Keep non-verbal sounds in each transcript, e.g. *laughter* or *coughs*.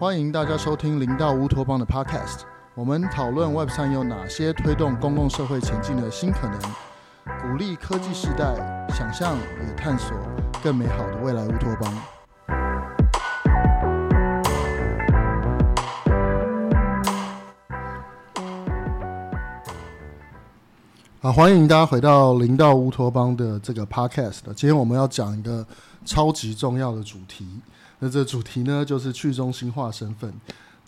欢迎大家收听零到乌托邦的 Podcast。我们讨论 Web 3有哪些推动公共社会前进的新可能，鼓励科技时代想象也探索更美好的未来乌托邦。好，欢迎大家回到零到乌托邦的这个 Podcast。今天我们要讲一个超级重要的主题。那这主题呢，就是去中心化身份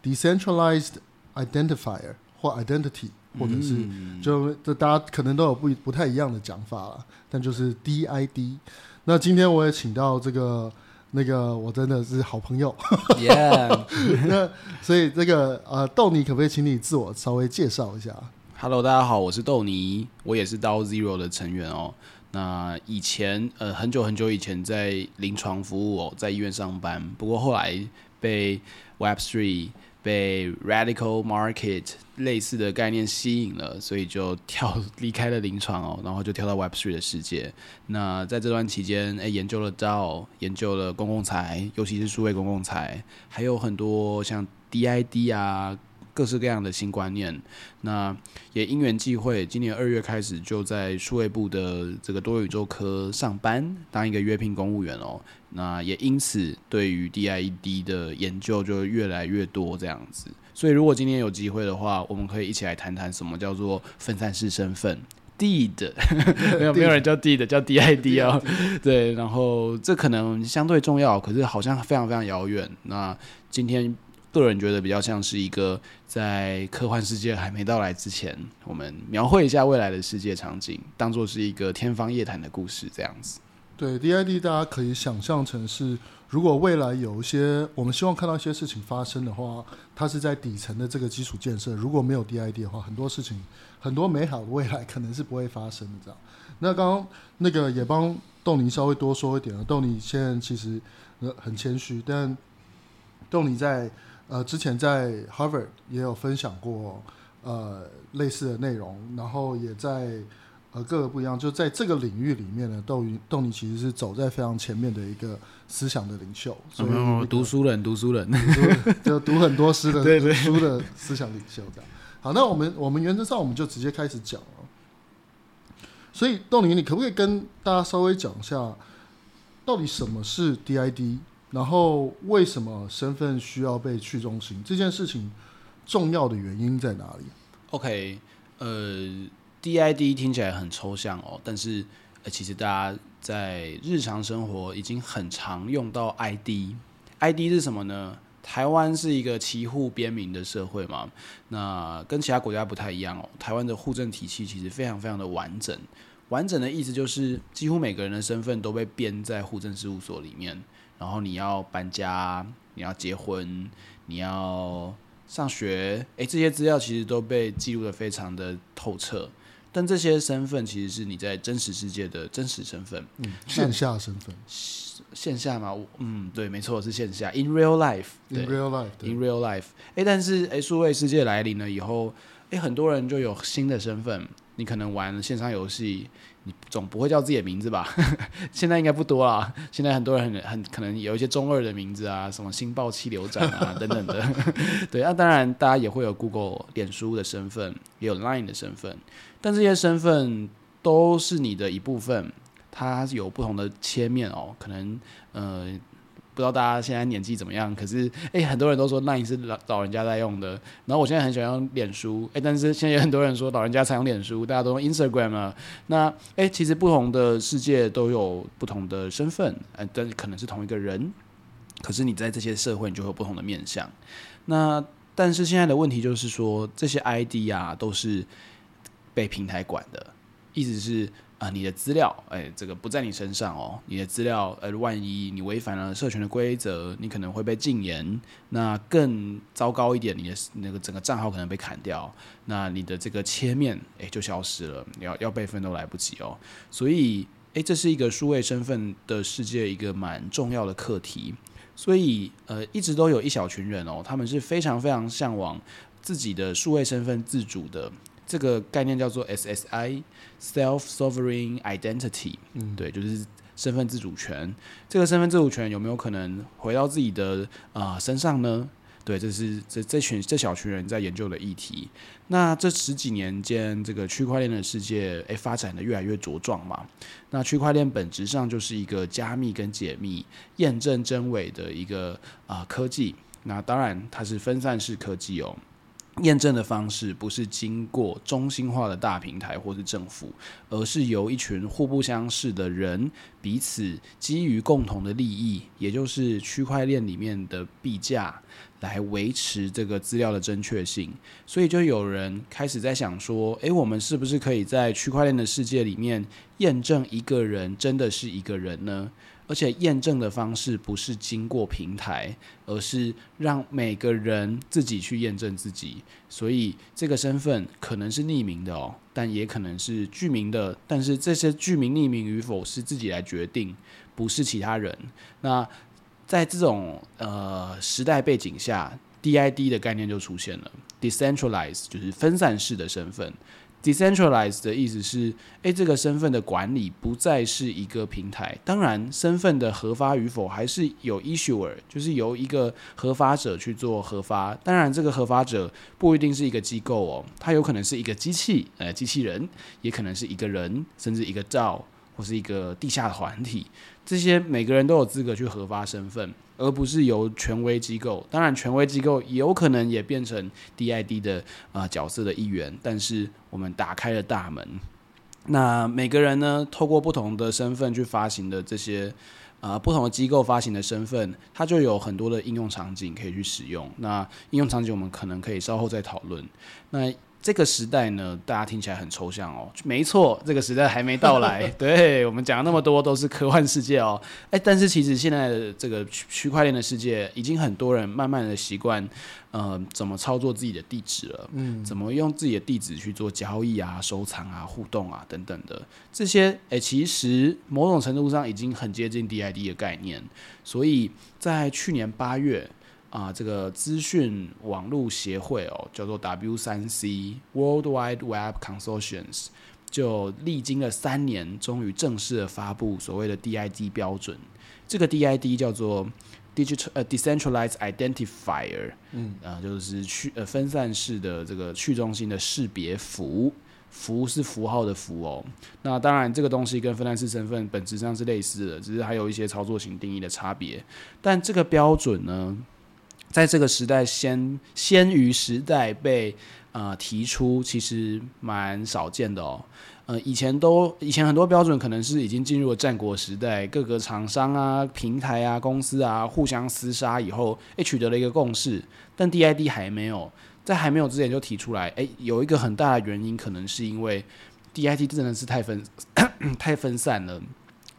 （Decentralized Identifier） 或 Identity，或者是就这大家可能都有不不太一样的讲法了，但就是 DID。那今天我也请到这个那个我真的是好朋友，Yeah。*laughs* 那所以这个呃豆泥可不可以请你自我稍微介绍一下？Hello，大家好，我是豆泥，我也是 DAO Zero 的成员哦。那以前呃很久很久以前在临床服务哦，在医院上班，不过后来被 Web3、被 Radical Market 类似的概念吸引了，所以就跳离开了临床哦，然后就跳到 Web3 的世界。那在这段期间，诶，研究了 DAO，研究了公共财，尤其是数位公共财，还有很多像 DID 啊。各式各样的新观念，那也因缘际会，今年二月开始就在数位部的这个多宇宙科上班，当一个约聘公务员哦。那也因此对于 DID 的研究就越来越多这样子。所以如果今天有机会的话，我们可以一起来谈谈什么叫做分散式身份 DID，*laughs* 没有没有人叫 DID，叫 DID 哦。*laughs* 对，然后这可能相对重要，可是好像非常非常遥远。那今天。个人觉得比较像是一个在科幻世界还没到来之前，我们描绘一下未来的世界场景，当做是一个天方夜谭的故事这样子。对，DID 大家可以想象成是，如果未来有一些我们希望看到一些事情发生的话，它是在底层的这个基础建设。如果没有 DID 的话，很多事情，很多美好的未来可能是不会发生的。这样。那刚刚那个也帮豆泥稍微多说一点了。豆泥现在其实很谦虚，但豆泥在。呃，之前在 Harvard 也有分享过呃类似的内容，然后也在呃各个不一样，就在这个领域里面呢，豆泥豆泥其实是走在非常前面的一个思想的领袖，所以、那个、读书人读书人，就读很多诗的 *laughs* 书的思想领袖这样。好，那我们我们原则上我们就直接开始讲了。所以豆泥，你可不可以跟大家稍微讲一下，到底什么是 DID？然后，为什么身份需要被去中心？这件事情重要的原因在哪里？OK，呃，DID 听起来很抽象哦，但是呃，其实大家在日常生活已经很常用到 ID。ID 是什么呢？台湾是一个旗户编民的社会嘛，那跟其他国家不太一样哦。台湾的户政体系其实非常非常的完整，完整的意思就是几乎每个人的身份都被编在户政事务所里面。然后你要搬家，你要结婚，你要上学，诶，这些资料其实都被记录的非常的透彻。但这些身份其实是你在真实世界的真实身份，嗯，线下身份，线下嘛？嗯，对，没错，是线下，in real life，in real life，in real life。诶，但是诶，数位世界来临了以后，诶，很多人就有新的身份。你可能玩线上游戏，你总不会叫自己的名字吧？*laughs* 现在应该不多啦。现在很多人很很可能有一些中二的名字啊，什么星爆气流斩啊等等的。*laughs* 对，那、当然大家也会有 Google、脸书的身份，也有 Line 的身份，但这些身份都是你的一部分，它有不同的切面哦。可能呃。不知道大家现在年纪怎么样？可是，诶、很多人都说 Line 是老老人家在用的。然后我现在很喜欢用脸书，诶、但是现在有很多人说老人家才用脸书，大家都用 Instagram 了。那，诶、其实不同的世界都有不同的身份，呃，但可能是同一个人，可是你在这些社会，你就会有不同的面向。那，但是现在的问题就是说，这些 ID 啊，都是被平台管的，意思是。啊，你的资料，哎，这个不在你身上哦。你的资料，呃，万一你违反了社群的规则，你可能会被禁言。那更糟糕一点，你的那个整个账号可能被砍掉。那你的这个切面，哎，就消失了。你要要备份都来不及哦。所以，哎，这是一个数位身份的世界一个蛮重要的课题。所以，呃，一直都有一小群人哦，他们是非常非常向往自己的数位身份自主的。这个概念叫做 SSI SSI（Self-Sovereign Identity）。嗯，对，就是身份自主权。这个身份自主权有没有可能回到自己的啊、呃、身上呢？对，这是这这群这小群人在研究的议题。那这十几年间，这个区块链的世界诶发展的越来越茁壮嘛。那区块链本质上就是一个加密跟解密、验证真伪的一个啊、呃、科技。那当然它是分散式科技哦。验证的方式不是经过中心化的大平台或是政府，而是由一群互不相识的人彼此基于共同的利益，也就是区块链里面的币价，来维持这个资料的正确性。所以就有人开始在想说，诶，我们是不是可以在区块链的世界里面验证一个人真的是一个人呢？而且验证的方式不是经过平台，而是让每个人自己去验证自己。所以这个身份可能是匿名的哦，但也可能是具名的。但是这些具名、匿名与否是自己来决定，不是其他人。那在这种呃时代背景下，DID 的概念就出现了，decentralized 就是分散式的身份。Decentralized 的意思是，诶，这个身份的管理不再是一个平台。当然，身份的核发与否还是有 issuer，就是由一个核发者去做核发。当然，这个核发者不一定是一个机构哦，它有可能是一个机器，呃，机器人，也可能是一个人，甚至一个灶或是一个地下团体。这些每个人都有资格去核发身份。而不是由权威机构，当然权威机构有可能也变成 DID 的、呃、角色的一员，但是我们打开了大门。那每个人呢，透过不同的身份去发行的这些啊、呃、不同的机构发行的身份，它就有很多的应用场景可以去使用。那应用场景我们可能可以稍后再讨论。那这个时代呢，大家听起来很抽象哦。没错，这个时代还没到来。*laughs* 对，我们讲了那么多都是科幻世界哦。哎，但是其实现在的这个区区块链的世界，已经很多人慢慢的习惯，呃，怎么操作自己的地址了。嗯。怎么用自己的地址去做交易啊、收藏啊、互动啊等等的这些，哎，其实某种程度上已经很接近 DID 的概念。所以在去年八月。啊，这个资讯网络协会哦，叫做 W3C World Wide Web Consortiums，就历经了三年，终于正式的发布所谓的 DID 标准。这个 DID 叫做 Digital 呃 Decentralized Identifier，嗯，啊，就是去呃分散式的这个去中心的识别符，符是符号的符哦。那当然，这个东西跟分散式身份本质上是类似的，只是还有一些操作型定义的差别。但这个标准呢，在这个时代先先于时代被呃提出，其实蛮少见的哦。呃，以前都以前很多标准可能是已经进入了战国时代，各个厂商啊、平台啊、公司啊互相厮杀以后，诶取得了一个共识。但 DID 还没有，在还没有之前就提出来，诶有一个很大的原因，可能是因为 DID 真的是太分 *coughs* 太分散了，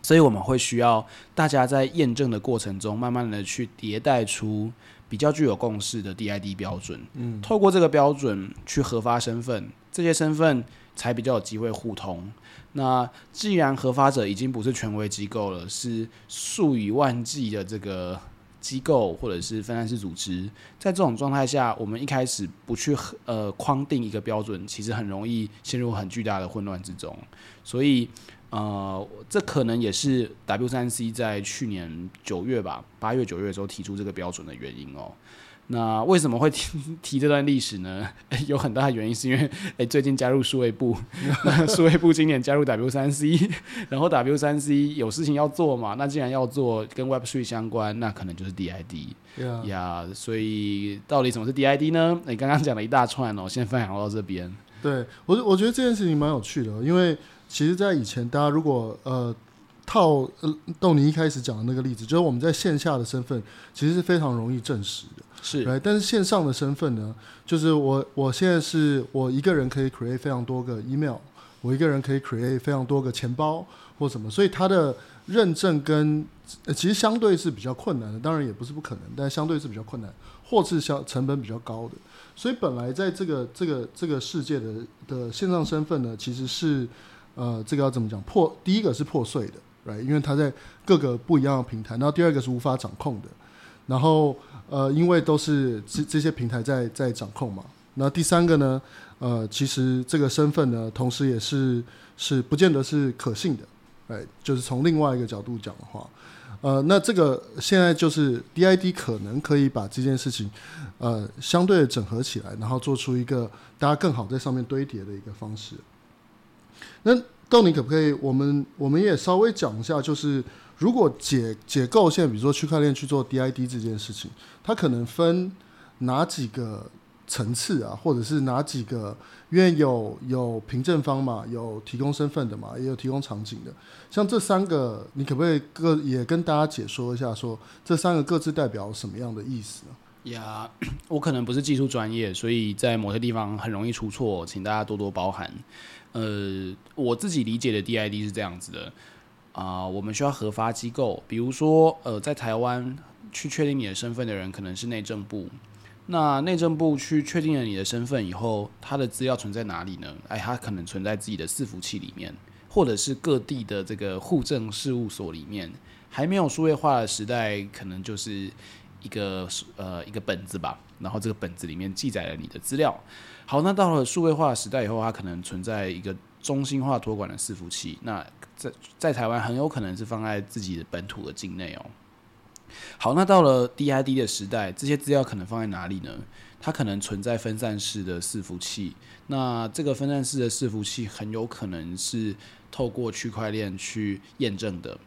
所以我们会需要大家在验证的过程中，慢慢的去迭代出。比较具有共识的 DID 标准，嗯，透过这个标准去核发身份，这些身份才比较有机会互通。那既然核发者已经不是权威机构了，是数以万计的这个机构或者是分散式组织，在这种状态下，我们一开始不去呃框定一个标准，其实很容易陷入很巨大的混乱之中。所以。呃，这可能也是 W3C 在去年九月吧，八月九月的时候提出这个标准的原因哦。那为什么会提 *laughs* 提这段历史呢？*laughs* 有很大的原因是因为，诶，*laughs* 最近加入数位部，数位部今年加入 W3C，然后 W3C 有事情要做嘛？那既然要做跟 Web3 相关，那可能就是 DID 呀。Yeah, 所以到底什么是 DID 呢？你刚刚讲了一大串哦，先分享到这边。对我，我觉得这件事情蛮有趣的，因为。其实，在以前，大家如果呃套呃豆泥一开始讲的那个例子，就是我们在线下的身份其实是非常容易证实的，是，但是线上的身份呢，就是我我现在是我一个人可以 create 非常多个 email，我一个人可以 create 非常多个钱包或什么，所以它的认证跟、呃、其实相对是比较困难的，当然也不是不可能，但相对是比较困难，或是相成本比较高的，所以本来在这个这个这个世界的的线上身份呢，其实是。呃，这个要怎么讲？破第一个是破碎的对因为它在各个不一样的平台。然后第二个是无法掌控的。然后呃，因为都是这这些平台在在掌控嘛。那第三个呢？呃，其实这个身份呢，同时也是是不见得是可信的哎，就是从另外一个角度讲的话，呃，那这个现在就是 DID 可能可以把这件事情，呃，相对整合起来，然后做出一个大家更好在上面堆叠的一个方式。那豆泥可不可以？我们我们也稍微讲一下，就是如果解解构现在，比如说区块链去做 DID 这件事情，它可能分哪几个层次啊，或者是哪几个？因为有有凭证方嘛，有提供身份的嘛，也有提供场景的。像这三个，你可不可以各也跟大家解说一下说，这三个各自代表什么样的意思呢？呀 *coughs* 我可能不是技术专业，所以在某些地方很容易出错，请大家多多包涵。呃，我自己理解的 DID 是这样子的啊、我们需要核发机构，比如说呃，在台湾去确定你的身份的人可能是内政部。那内政部去确定了你的身份以后，他的资料存在哪里呢？哎，他可能存在自己的伺服器里面，或者是各地的这个户政事务所里面。还没有数位化的时代，可能就是一个呃一个本子吧，然后这个本子里面记载了你的资料。好，那到了数位化时代以后，它可能存在一个中心化托管的伺服器。那在在台湾很有可能是放在自己的本土的境内哦。好，那到了 DID 的时代，这些资料可能放在哪里呢？它可能存在分散式的伺服器。那这个分散式的伺服器很有可能是透过区块链去验证的。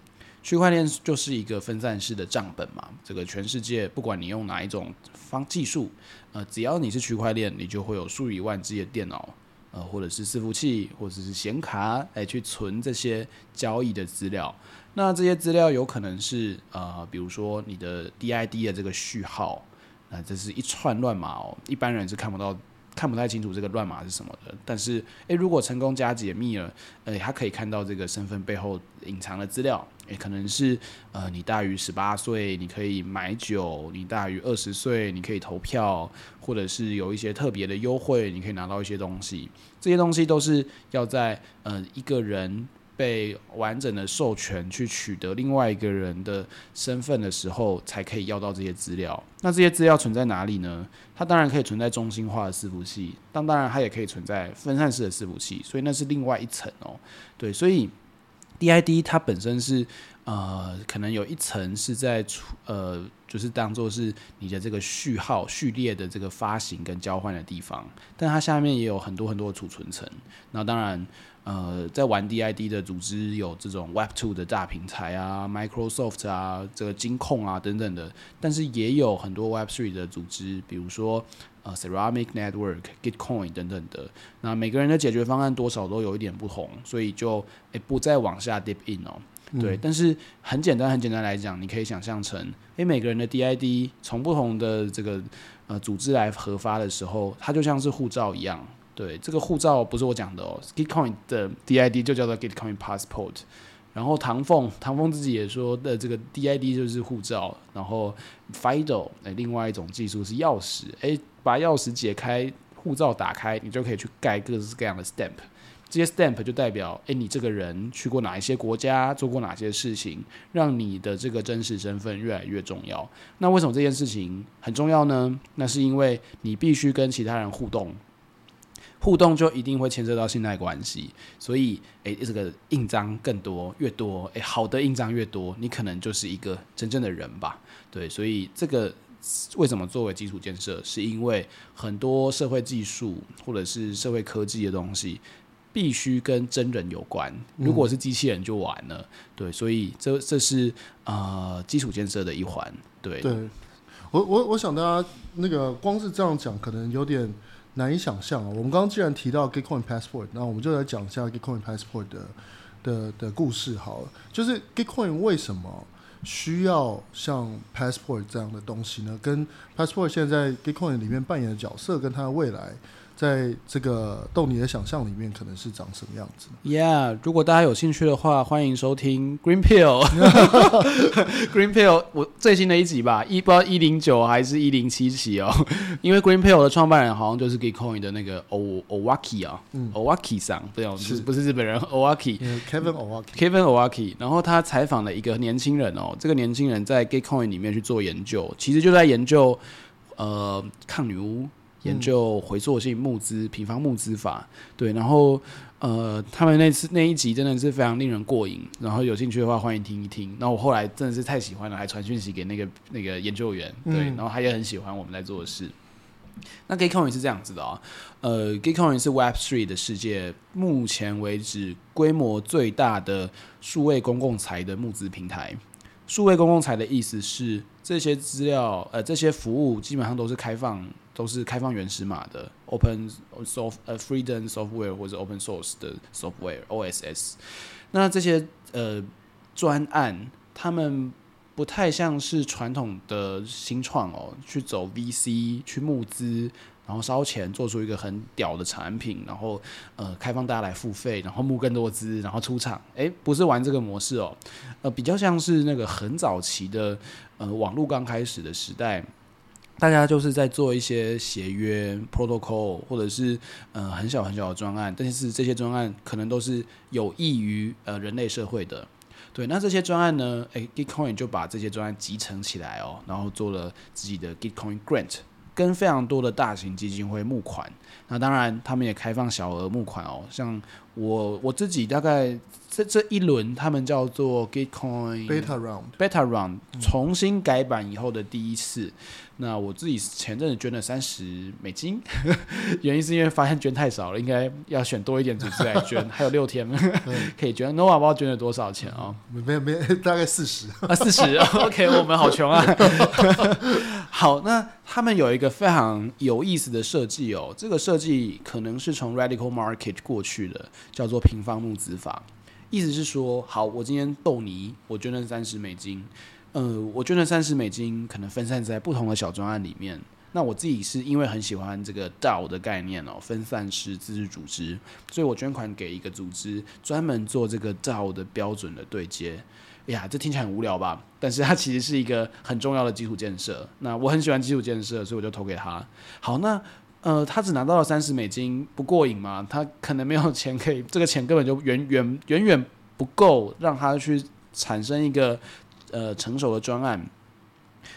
区块链就是一个分散式的账本嘛。这个全世界不管你用哪一种方技术，呃，只要你是区块链，你就会有数以万计的电脑，呃，或者是伺服器，或者是显卡来去存这些交易的资料。那这些资料有可能是呃，比如说你的 DID 的这个序号，那这是一串乱码哦，一般人是看不到、看不太清楚这个乱码是什么的。但是，诶，如果成功加解密了，诶，他可以看到这个身份背后隐藏的资料，诶，可能是呃，你大于十八岁，你可以买酒；你大于二十岁，你可以投票，或者是有一些特别的优惠，你可以拿到一些东西。这些东西都是要在呃一个人。被完整的授权去取得另外一个人的身份的时候，才可以要到这些资料。那这些资料存在哪里呢？它当然可以存在中心化的伺服器，但当然它也可以存在分散式的伺服器，所以那是另外一层哦。对，所以 DID 它本身是呃，可能有一层是在呃，就是当做是你的这个序号序列的这个发行跟交换的地方，但它下面也有很多很多的储存层。那当然。呃，在玩 DID 的组织有这种 Web Two 的大平台啊，Microsoft 啊，这个金控啊等等的，但是也有很多 Web Three 的组织，比如说呃 Ceramic Network、Gitcoin 等等的。那每个人的解决方案多少都有一点不同，所以就诶、欸、不再往下 Deep In 哦。对，嗯、但是很简单，很简单来讲，你可以想象成，诶、欸，每个人的 DID 从不同的这个呃组织来核发的时候，它就像是护照一样。对，这个护照不是我讲的哦，Gitcoin 的 DID 就叫做 Gitcoin Passport。然后唐凤，唐凤自己也说的这个 DID 就是护照。然后 FIDO，哎，另外一种技术是钥匙，哎，把钥匙解开，护照打开，你就可以去盖各式各样的 stamp。这些 stamp 就代表，哎，你这个人去过哪一些国家，做过哪些事情，让你的这个真实身份越来越重要。那为什么这件事情很重要呢？那是因为你必须跟其他人互动。互动就一定会牵涉到信赖关系，所以诶，这个印章更多越多，诶，好的印章越多，你可能就是一个真正的人吧？对，所以这个为什么作为基础建设，是因为很多社会技术或者是社会科技的东西必须跟真人有关，如果是机器人就完了。对，所以这这是呃基础建设的一环。对，对我我我想大家那个光是这样讲，可能有点。难以想象啊！我们刚刚既然提到 Gitcoin Passport，那我们就来讲一下 Gitcoin Passport 的的的故事好了。就是 Gitcoin 为什么需要像 Passport 这样的东西呢？跟 Passport 现在 Gitcoin 里面扮演的角色，跟它的未来。在这个逗你的想象里面，可能是长什么样子？Yeah，如果大家有兴趣的话，欢迎收听 Green Pill。*laughs* Green Pill，我最新的一集吧，一不知道一零九还是一零七期哦。因为 Green Pill 的创办人好像就是 Gitcoin 的那个 O Owaki 啊，Owaki 桑，不是是不是日本人 *laughs* Owaki，Kevin Owaki，Kevin Owaki。然后他采访了一个年轻人哦，这个年轻人在 Gitcoin 里面去做研究，其实就在研究呃抗女巫。研究回溯性募资、平方募资法。对，然后呃，他们那次那一集真的是非常令人过瘾。然后有兴趣的话，欢迎听一听。然后我后来真的是太喜欢了，还传讯息给那个那个研究员。对，然后他也很喜欢我们在做的事。那 Gitcoin 是这样子的啊、哦，呃，Gitcoin 是 Web3 的世界目前为止规模最大的数位公共财的募资平台。数位公共财的意思是，这些资料，呃，这些服务基本上都是开放，都是开放原始码的，Open Soft，呃，Freedom Software 或者 Open Source 的 Software，OSS。那这些呃专案，他们。不太像是传统的新创哦，去走 VC 去募资，然后烧钱做出一个很屌的产品，然后呃开放大家来付费，然后募更多资，然后出场。诶，不是玩这个模式哦，呃，比较像是那个很早期的呃网络刚开始的时代，大家就是在做一些协约 protocol 或者是呃很小很小的专案，但是这些专案可能都是有益于呃人类社会的。对，那这些专案呢？诶，Gitcoin 就把这些专案集成起来哦，然后做了自己的 Gitcoin Grant，跟非常多的大型基金会募款。那当然，他们也开放小额募款哦，像我我自己大概这这一轮，他们叫做 Gitcoin Beta Round，Beta Round 重新改版以后的第一次。那我自己前阵子捐了三十美金，*laughs* 原因是因为发现捐太少了，应该要选多一点组织来捐，还有六天 *laughs* 可以捐。Nova 不知道捐了多少钱哦？没有没有，大概四十啊，四十。*laughs* OK，我们好穷啊。好，那他们有一个非常有意思的设计哦，这个设计可能是从 Radical Market 过去的，叫做平方募资法。意思是说，好，我今天逗你，我捐了三十美金。呃，我捐了三十美金，可能分散在不同的小专案里面。那我自己是因为很喜欢这个 DAO 的概念哦，分散式自治组织，所以我捐款给一个组织，专门做这个 DAO 的标准的对接。哎呀，这听起来很无聊吧？但是它其实是一个很重要的基础建设。那我很喜欢基础建设，所以我就投给他。好，那呃，他只拿到了三十美金，不过瘾吗？他可能没有钱可以，这个钱根本就远远远远不够让他去产生一个。呃，成熟的专案，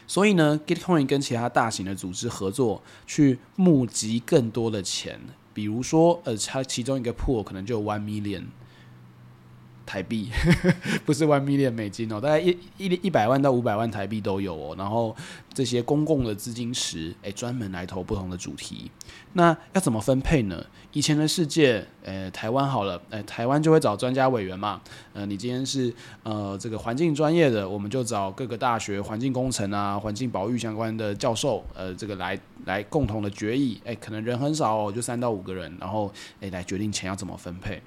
所以呢，Gitcoin 跟其他大型的组织合作，去募集更多的钱。比如说，呃，它其中一个 pool 可能就 one million 台币，*laughs* 不是 one million 美金哦，大概一一一百万到五百万台币都有哦。然后这些公共的资金池，诶，专门来投不同的主题。那要怎么分配呢？以前的世界，呃，台湾好了，呃，台湾就会找专家委员嘛，呃，你今天是呃这个环境专业的，我们就找各个大学环境工程啊、环境保育相关的教授，呃，这个来来共同的决议，诶，可能人很少哦，就三到五个人，然后诶来决定钱要怎么分配。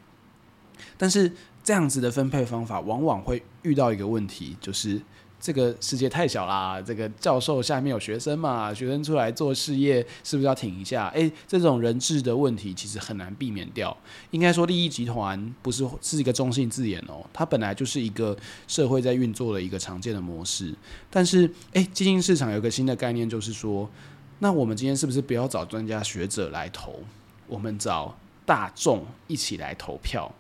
但是这样子的分配方法，往往会遇到一个问题，就是。这个世界太小啦，这个教授下面有学生嘛，学生出来做事业是不是要挺一下？诶，这种人治的问题其实很难避免掉。应该说，利益集团不是是一个中性字眼哦，它本来就是一个社会在运作的一个常见的模式。但是，诶，基金市场有个新的概念，就是说，那我们今天是不是不要找专家学者来投，我们找大众一起来投票？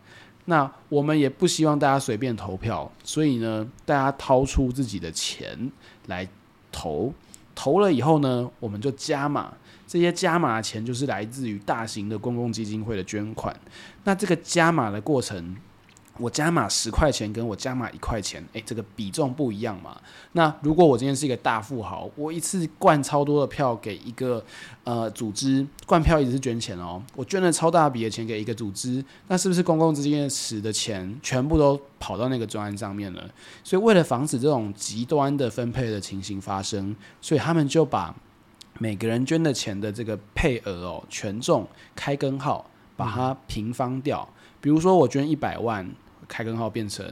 那我们也不希望大家随便投票，所以呢，大家掏出自己的钱来投，投了以后呢，我们就加码，这些加码的钱就是来自于大型的公共基金会的捐款。那这个加码的过程。我加码十块钱，跟我加码一块钱，诶，这个比重不一样嘛？那如果我今天是一个大富豪，我一次灌超多的票给一个呃组织，灌票一直是捐钱哦，我捐了超大笔的钱给一个组织，那是不是公共资金池的钱全部都跑到那个专案上面了？所以为了防止这种极端的分配的情形发生，所以他们就把每个人捐的钱的这个配额哦，权重开根号，把它平方掉。比如说我捐一百万。开根号变成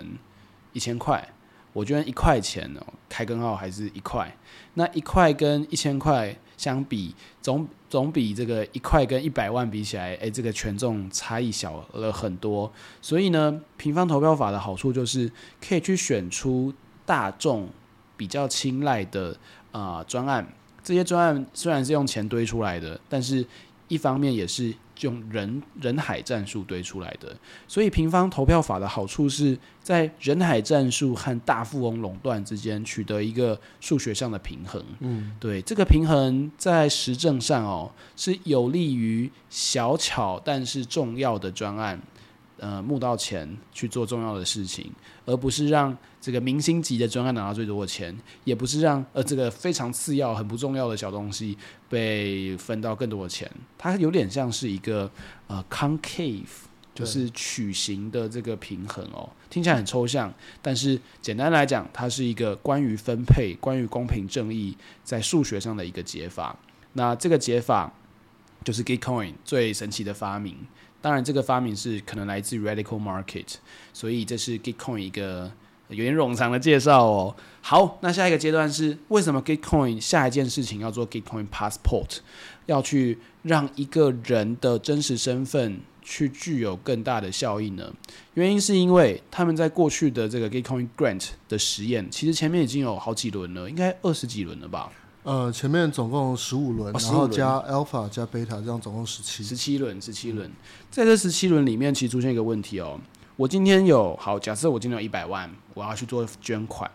一千块，我捐一块钱哦，开根号还是一块。那一块跟一千块相比，总总比这个一块跟一百万比起来，诶，这个权重差异小了很多。所以呢，平方投票法的好处就是可以去选出大众比较青睐的啊专案。这些专案虽然是用钱堆出来的，但是一方面也是。用人人海战术堆出来的。所以平方投票法的好处是在人海战术和大富翁垄断之间取得一个数学上的平衡。嗯，对，这个平衡在实证上哦是有利于小巧但是重要的专案。呃，募到钱去做重要的事情，而不是让这个明星级的专案拿到最多的钱，也不是让呃这个非常次要、很不重要的小东西被分到更多的钱。它有点像是一个呃 concave，就是曲形的这个平衡哦。听起来很抽象，但是简单来讲，它是一个关于分配、关于公平正义在数学上的一个解法。那这个解法就是 Gitcoin 最神奇的发明。当然，这个发明是可能来自 Radical Market，所以这是 Gitcoin 一个有点冗长的介绍哦。好，那下一个阶段是为什么 Gitcoin 下一件事情要做 Gitcoin Passport，要去让一个人的真实身份去具有更大的效益呢？原因是因为他们在过去的这个 Gitcoin Grant 的实验，其实前面已经有好几轮了，应该二十几轮了吧？呃，前面总共十五轮，然后加 alpha 加 beta，这样总共十七。十七轮，十七轮，在这十七轮里面，其实出现一个问题哦。我今天有好，假设我今天有一百万，我要去做捐款，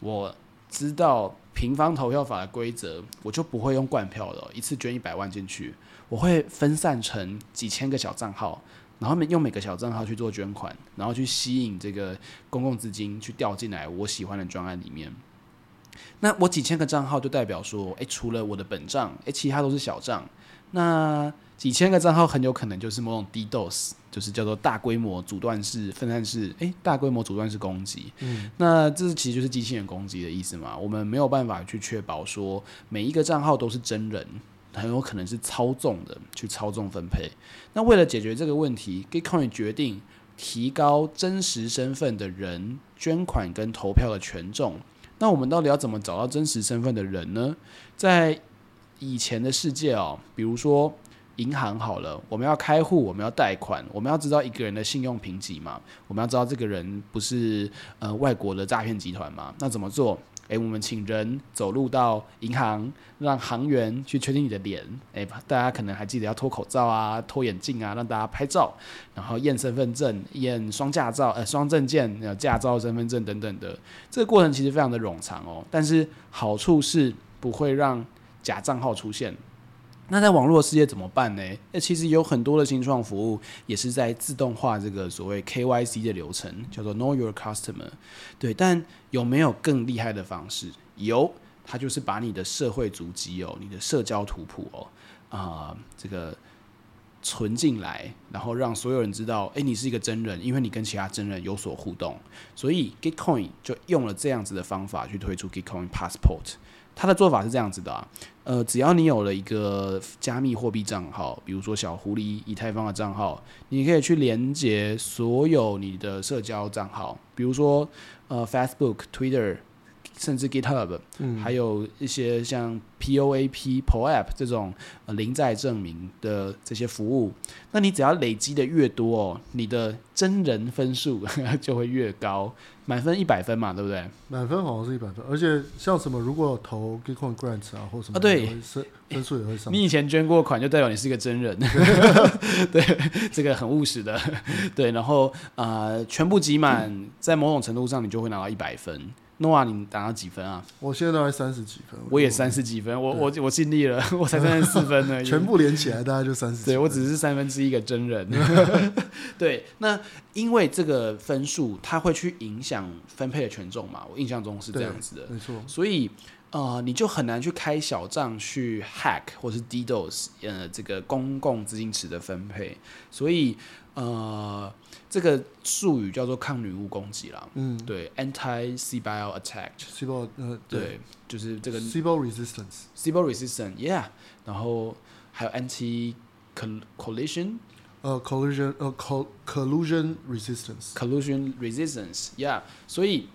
我知道平方投票法的规则，我就不会用灌票的，一次捐一百万进去，我会分散成几千个小账号，然后用每个小账号去做捐款，然后去吸引这个公共资金去调进来我喜欢的专案里面。那我几千个账号就代表说，诶、除了我的本账，诶、其他都是小账。那几千个账号很有可能就是某种 DDoS，就是叫做大规模阻断式分散式，诶、欸，大规模阻断式攻击。嗯，那这其实就是机器人攻击的意思嘛。我们没有办法去确保说每一个账号都是真人，很有可能是操纵的去操纵分配。那为了解决这个问题，Gitcoin 决定提高真实身份的人捐款跟投票的权重。那我们到底要怎么找到真实身份的人呢？在以前的世界哦，比如说银行好了，我们要开户，我们要贷款，我们要知道一个人的信用评级嘛，我们要知道这个人不是呃外国的诈骗集团嘛，那怎么做？诶、我们请人走路到银行，让行员去确定你的脸。诶、大家可能还记得要脱口罩啊、脱眼镜啊，让大家拍照，然后验身份证、验双驾照、呃双证件、有驾照、身份证等等的。这个过程其实非常的冗长哦，但是好处是不会让假账号出现。那在网络世界怎么办呢？那其实有很多的新创服务也是在自动化这个所谓 KYC 的流程，叫做 Know Your Customer。对，但有没有更厉害的方式？有，它就是把你的社会足迹哦，你的社交图谱哦，啊、这个存进来，然后让所有人知道，诶，你是一个真人，因为你跟其他真人有所互动。所以 Gitcoin 就用了这样子的方法去推出 Gitcoin Passport。他的做法是这样子的啊，呃，只要你有了一个加密货币账号，比如说小狐狸以太坊的账号，你可以去连接所有你的社交账号，比如说呃，Facebook、Twitter。甚至 GitHub，嗯，还有一些像 POAP、POAP 这种呃零在证明的这些服务，那你只要累积的越多哦，你的真人分数 *laughs* 就会越高，满分一百分嘛，对不对？满分好像是一百分，而且像什么如果投 Gitcoin Grants 啊或什么啊，对，分数也会上。你以前捐过款，就代表你是一个真人，*laughs* 对，这个很务实的，对，然后啊、呃，全部集满，嗯，在某种程度上，你就会拿到一百分。诺瓦，你打到几分啊？我现在大概三十几分。我也三十几分，我我我尽力了，*laughs* 我才三十四分呢。*laughs* 全部连起来大概就三十。对，我只是三分之一个真人。*laughs* 对，那因为这个分数，它会去影响分配的权重嘛？我印象中是这样子的，没错。所以呃，你就很难去开小账去 hack 或是 DDoS 呃这个公共资金池的分配，所以。呃，这个术语叫做抗女巫攻击啦。嗯，对，anti-Sybil attack，Sybil，呃，对，就是这个 Sybil resistance，Sybil resistance，yeah，然后还有 anti-collision，呃，collision，呃，collusion resistance，collusion resistance，yeah，所以，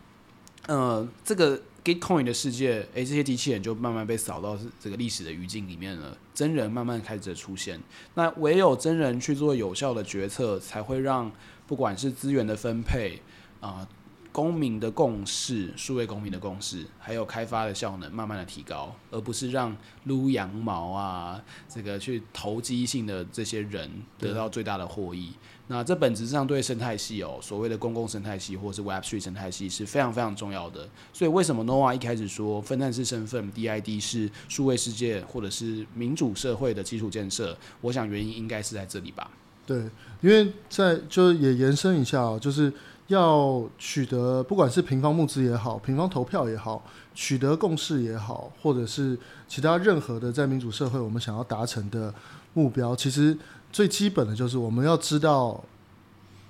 呃，这个。Gitcoin 的世界，诶，这些机器人就慢慢被扫到这个历史的语境里面了。真人慢慢开始出现，那唯有真人去做有效的决策，才会让不管是资源的分配啊、呃，公民的共识，数位公民的共识，还有开发的效能慢慢的提高，而不是让撸羊毛啊，这个去投机性的这些人得到最大的获益。那这本质上对生态系哦，所谓的公共生态系或是 Web3 生态系是非常非常重要的。所以为什么 Noah 一开始说分散式身份 DID 是数位世界或者是民主社会的基础建设？我想原因应该是在这里吧。对，因为在就是也延伸一下，就是要取得不管是平方募资也好，平方投票也好，取得共识也好，或者是其他任何的在民主社会我们想要达成的目标，其实。最基本的就是我们要知道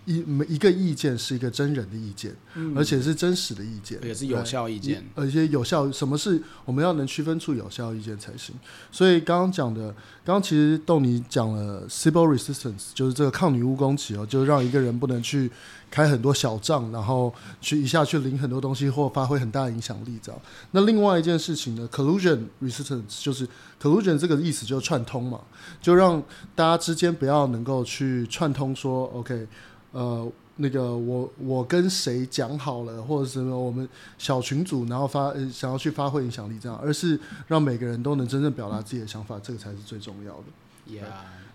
一每一个意见是一个真人的意见，嗯、而且是真实的意见，也是有效意见，而且有效。什么是我们要能区分出有效意见才行？所以刚刚讲的，刚刚其实豆你讲了 civil resistance，就是这个抗女巫攻击哦，就是让一个人不能去开很多小账，然后去一下去领很多东西或发挥很大影响力，这样。那另外一件事情呢，collusion resistance 就是 collusion 这个意思就是串通嘛，就让大家之间不要能够去串通说，OK。呃，那个我我跟谁讲好了，或者什么我们小群组，然后发、呃、想要去发挥影响力这样，而是让每个人都能真正表达自己的想法，这个才是最重要的。Yeah.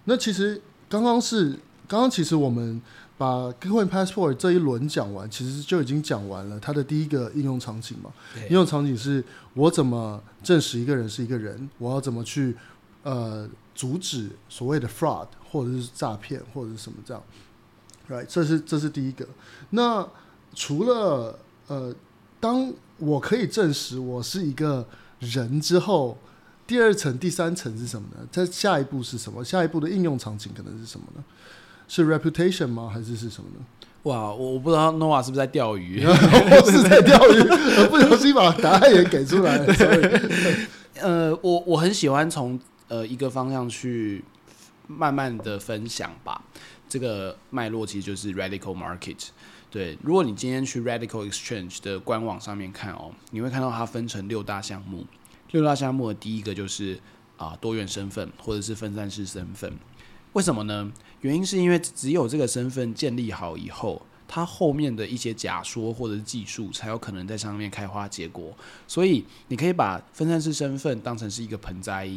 那其实刚刚是刚刚其实我们把 Coin Passport 这一轮讲完，其实就已经讲完了它的第一个应用场景嘛。应用场景是我怎么证实一个人是一个人，我要怎么去呃阻止所谓的 fraud 或者是诈骗或者是什么这样。Right，这是这是第一个。那除了呃，当我可以证实我是一个人之后，第二层、第三层是什么呢？在下一步是什么？下一步的应用场景可能是什么呢？是 reputation 吗？还是是什么呢？哇，我我不知道 Noah 是不是在钓鱼？*laughs* 我是在钓鱼，不小心把答案也给出来了。*laughs* 呃，我我很喜欢从呃一个方向去慢慢的分享吧。这个脉络其实就是 Radical Market。对，如果你今天去 Radical Exchange 的官网上面看哦，你会看到它分成六大项目。六大项目的第一个就是啊多元身份或者是分散式身份。为什么呢？原因是因为只有这个身份建立好以后，它后面的一些假说或者是技术才有可能在上面开花结果。所以你可以把分散式身份当成是一个盆栽，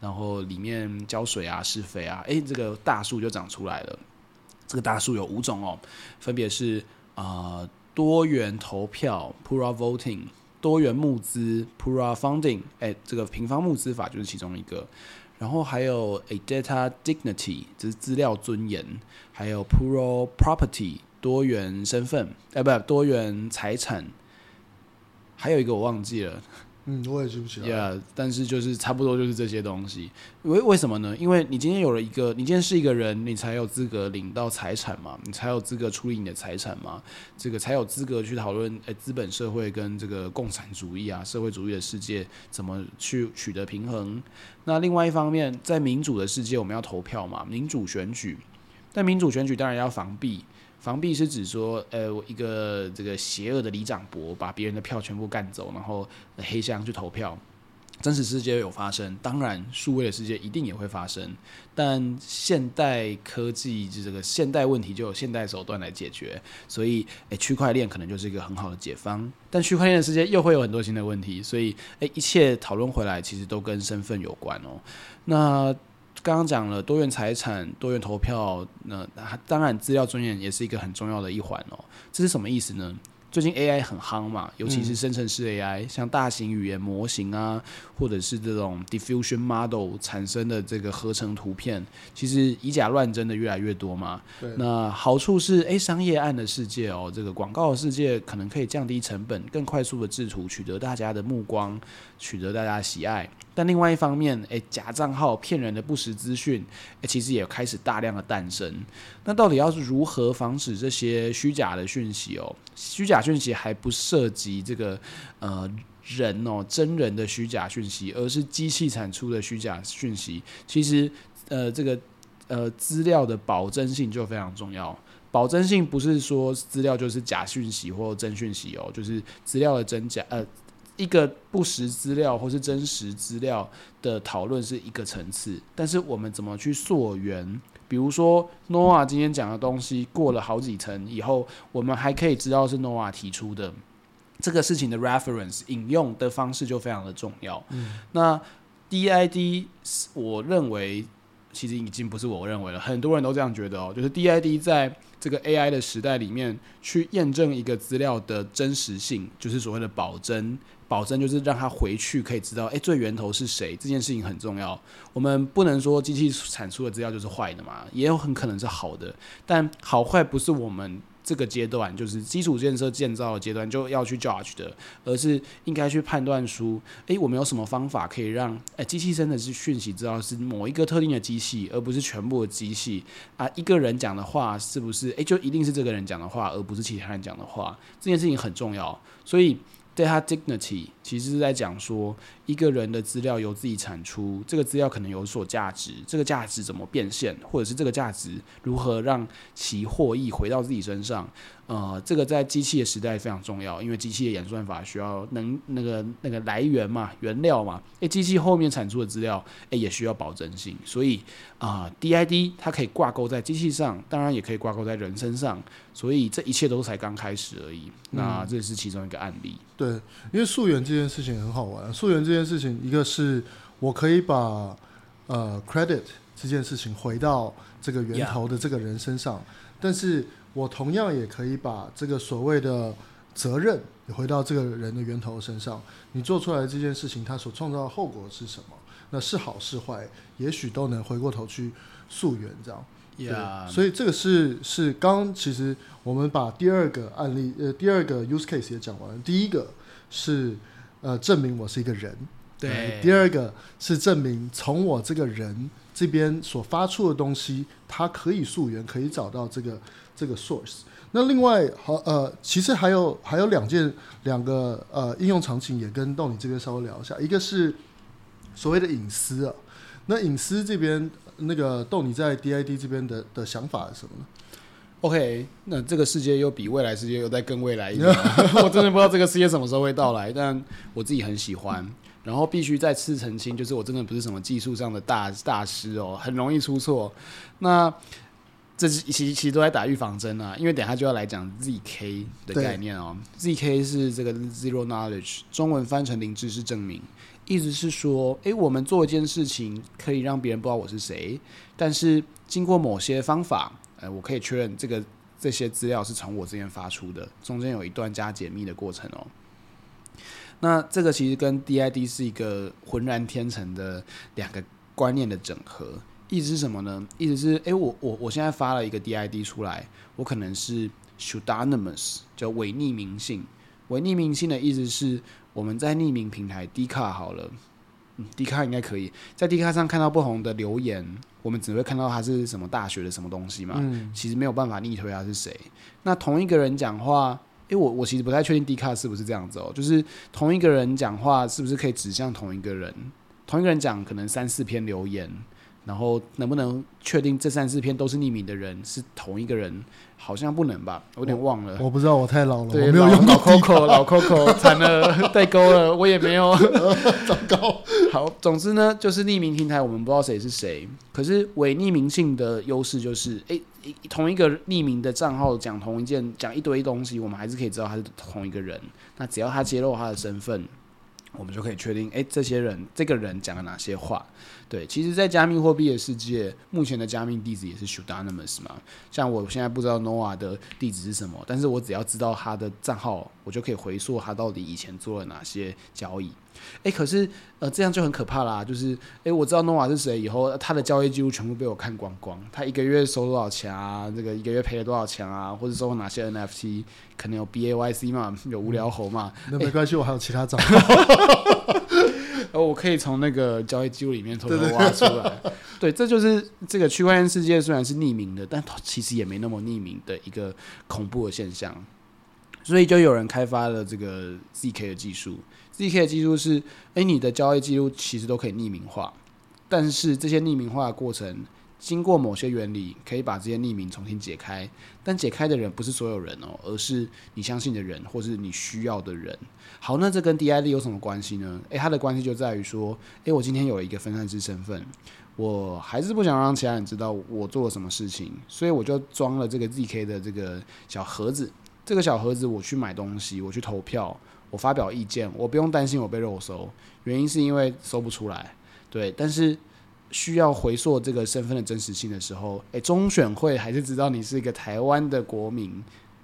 然后里面浇水啊、施肥啊，诶，这个大树就长出来了。这个大数有五种哦，分别是啊、多元投票 p u r a voting）、多元募资 （Plural Funding）。哎，这个平方募资法就是其中一个。然后还有 A Data Dignity，这是资料尊严。还有 p u r a property，多元身份，哎，不，多元财产。还有一个我忘记了。嗯，我也记不起来。呀但是就是差不多就是这些东西。为为什么呢？因为你今天有了一个，你今天是一个人，你才有资格领到财产嘛，你才有资格处理你的财产嘛，这个才有资格去讨论，诶、资本社会跟这个共产主义啊，社会主义的世界怎么去取得平衡。那另外一方面，在民主的世界，我们要投票嘛，民主选举。但民主选举当然要防弊。防弊是指说，呃，一个这个邪恶的里长伯把别人的票全部干走，然后黑箱去投票。真实世界有发生，当然数位的世界一定也会发生。但现代科技就这个现代问题就有现代手段来解决，所以，诶，区块链可能就是一个很好的解方。但区块链的世界又会有很多新的问题，所以，诶，一切讨论回来其实都跟身份有关哦。那。刚刚讲了多元财产、多元投票，那当然资料尊严也是一个很重要的一环哦。这是什么意思呢？最近 AI 很夯嘛，尤其是生成式 AI，嗯、像大型语言模型啊，或者是这种 diffusion model 产生的这个合成图片，其实以假乱真的越来越多嘛。那好处是，诶，商业案的世界哦，这个广告的世界可能可以降低成本，更快速的制图，取得大家的目光，取得大家的喜爱。但另外一方面，诶，假账号骗人的不实资讯，诶，其实也开始大量的诞生。那到底要是如何防止这些虚假的讯息哦？虚假讯息还不涉及这个呃人哦，真人的虚假讯息，而是机器产出的虚假讯息。其实呃这个呃资料的保真性就非常重要。保真性不是说资料就是假讯息或真讯息哦，就是资料的真假呃一个不实资料或是真实资料的讨论是一个层次，但是我们怎么去溯源？比如说 Noah 今天讲的东西过了好几层以后，我们还可以知道是 Noah 提出的这个事情的 reference 引用的方式就非常的重要。嗯、那 DID 我认为其实已经不是我认为了，很多人都这样觉得哦，就是 DID 在这个 AI 的时代里面去验证一个资料的真实性，就是所谓的保真。保证就是让他回去可以知道，哎、最源头是谁？这件事情很重要。我们不能说机器产出的资料就是坏的嘛，也有很可能是好的。但好坏不是我们这个阶段，就是基础建设建造的阶段就要去 judge 的，而是应该去判断出，哎、我们有什么方法可以让，哎、机器真的是讯息知道是某一个特定的机器，而不是全部的机器啊。一个人讲的话是不是，哎、就一定是这个人讲的话，而不是其他人讲的话？这件事情很重要，所以。对他 dignity 其实是在讲说一个人的资料由自己产出，这个资料可能有所价值，这个价值怎么变现，或者是这个价值如何让其获益回到自己身上。呃，这个在机器的时代非常重要，因为机器的演算法需要能那个那个来源嘛，原料嘛。诶，机器后面产出的资料，诶，也需要保真性。所以啊，呃，DID 它可以挂钩在机器上，当然也可以挂钩在人身上。所以这一切都才刚开始而已。那这是其中一个案例。嗯，对，因为溯源这件事情很好玩。溯源这件事情，一个是我可以把呃 credit 这件事情回到这个源头的这个人身上.但是。我同样也可以把这个所谓的责任也回到这个人的源头身上。你做出来这件事情，它所创造的后果是什么？那是好是坏，也许都能回过头去溯源这样。Yeah. 所以这个是是刚其实我们把第二个案例呃第二个 use case 也讲完了。第一个是呃证明我是一个人，对。第二个是证明从我这个人这边所发出的东西，它可以溯源，可以找到这个。这个 source，那另外好呃，其实还有还有两件两个呃应用场景也跟豆你这边稍微聊一下，一个是所谓的隐私啊，那隐私这边那个豆你在 DID 这边的的想法是什么呢？OK，那这个世界又比未来世界又再更未来一点，*laughs* 我真的不知道这个世界什么时候会到来，但我自己很喜欢，然后必须再次澄清，就是我真的不是什么技术上的大大师哦，很容易出错，那。这是其实其实都在打预防针啊，因为等下就要来讲 ZK 的概念哦。ZK 是这个 Zero Knowledge，中文翻成零知识证明，意思是说，诶，我们做一件事情可以让别人不知道我是谁，但是经过某些方法，呃，我可以确认这个这些资料是从我这边发出的，中间有一段加解密的过程哦。那这个其实跟 DID 是一个浑然天成的两个观念的整合。意思是什么呢？意思是，诶、欸，我我我现在发了一个 DID 出来，我可能是 pseudonymous，叫伪匿名性。伪匿名性的意思是，我们在匿名平台 Dcard 好了，嗯，Dcard 应该可以在 Dcard 上看到不同的留言，我们只会看到他是什么大学的什么东西嘛，嗯、其实没有办法逆推他是谁。那同一个人讲话，因为，我我其实不太确定 Dcard 是不是这样子哦，就是同一个人讲话是不是可以指向同一个人？同一个人讲可能三四篇留言。然后能不能确定这三四篇都是匿名的人是同一个人？好像不能吧，我有点忘了。我，我不知道，我太老了，对我没有用过。老 Coco，老 Coco，惨了，*laughs* 代沟了，我也没有。*laughs* 糟糕。好，总之呢，就是匿名平台，我们不知道谁是谁。可是伪匿名性的优势就是，诶，同一个匿名的账号讲同一件，讲一堆东西，我们还是可以知道他是同一个人。那只要他揭露他的身份。我们就可以确定，诶，这些人，这个人讲了哪些话？对，其实，在加密货币的世界，目前的加密地址也是 pseudonymous 嘛。像我现在不知道 Noah 的地址是什么，但是我只要知道他的账号，我就可以回溯他到底以前做了哪些交易。诶，可是，呃，这样就很可怕啦。就是，诶，我知道 Noah 是谁以后，他的交易记录全部被我看光光。他一个月收多少钱啊？这个一个月赔了多少钱啊？或者收哪些 NFT？可能有 BAYC 嘛？有无聊猴嘛？嗯、那没关系，诶我还有其他账号。呃，我可以从那个交易记录里面偷偷挖出来。对，这就是这个区块链世界虽然是匿名的，但其实也没那么匿名的一个恐怖的现象。所以就有人开发了这个 ZK 的技术。ZK 的技术是，诶，你的交易记录其实都可以匿名化，但是这些匿名化的过程，经过某些原理，可以把这些匿名重新解开。但解开的人不是所有人哦，而是你相信的人，或是你需要的人。好，那这跟 DID 有什么关系呢？诶，它的关系就在于说，诶，我今天有一个分散式身份，我还是不想让其他人知道我做了什么事情，所以我就装了这个 ZK 的这个小盒子。这个小盒子我去买东西，我去投票，我发表意见，我不用担心我被肉搜，原因是因为搜不出来。对，但是需要回溯这个身份的真实性的时候，诶，中选会还是知道你是一个台湾的国民，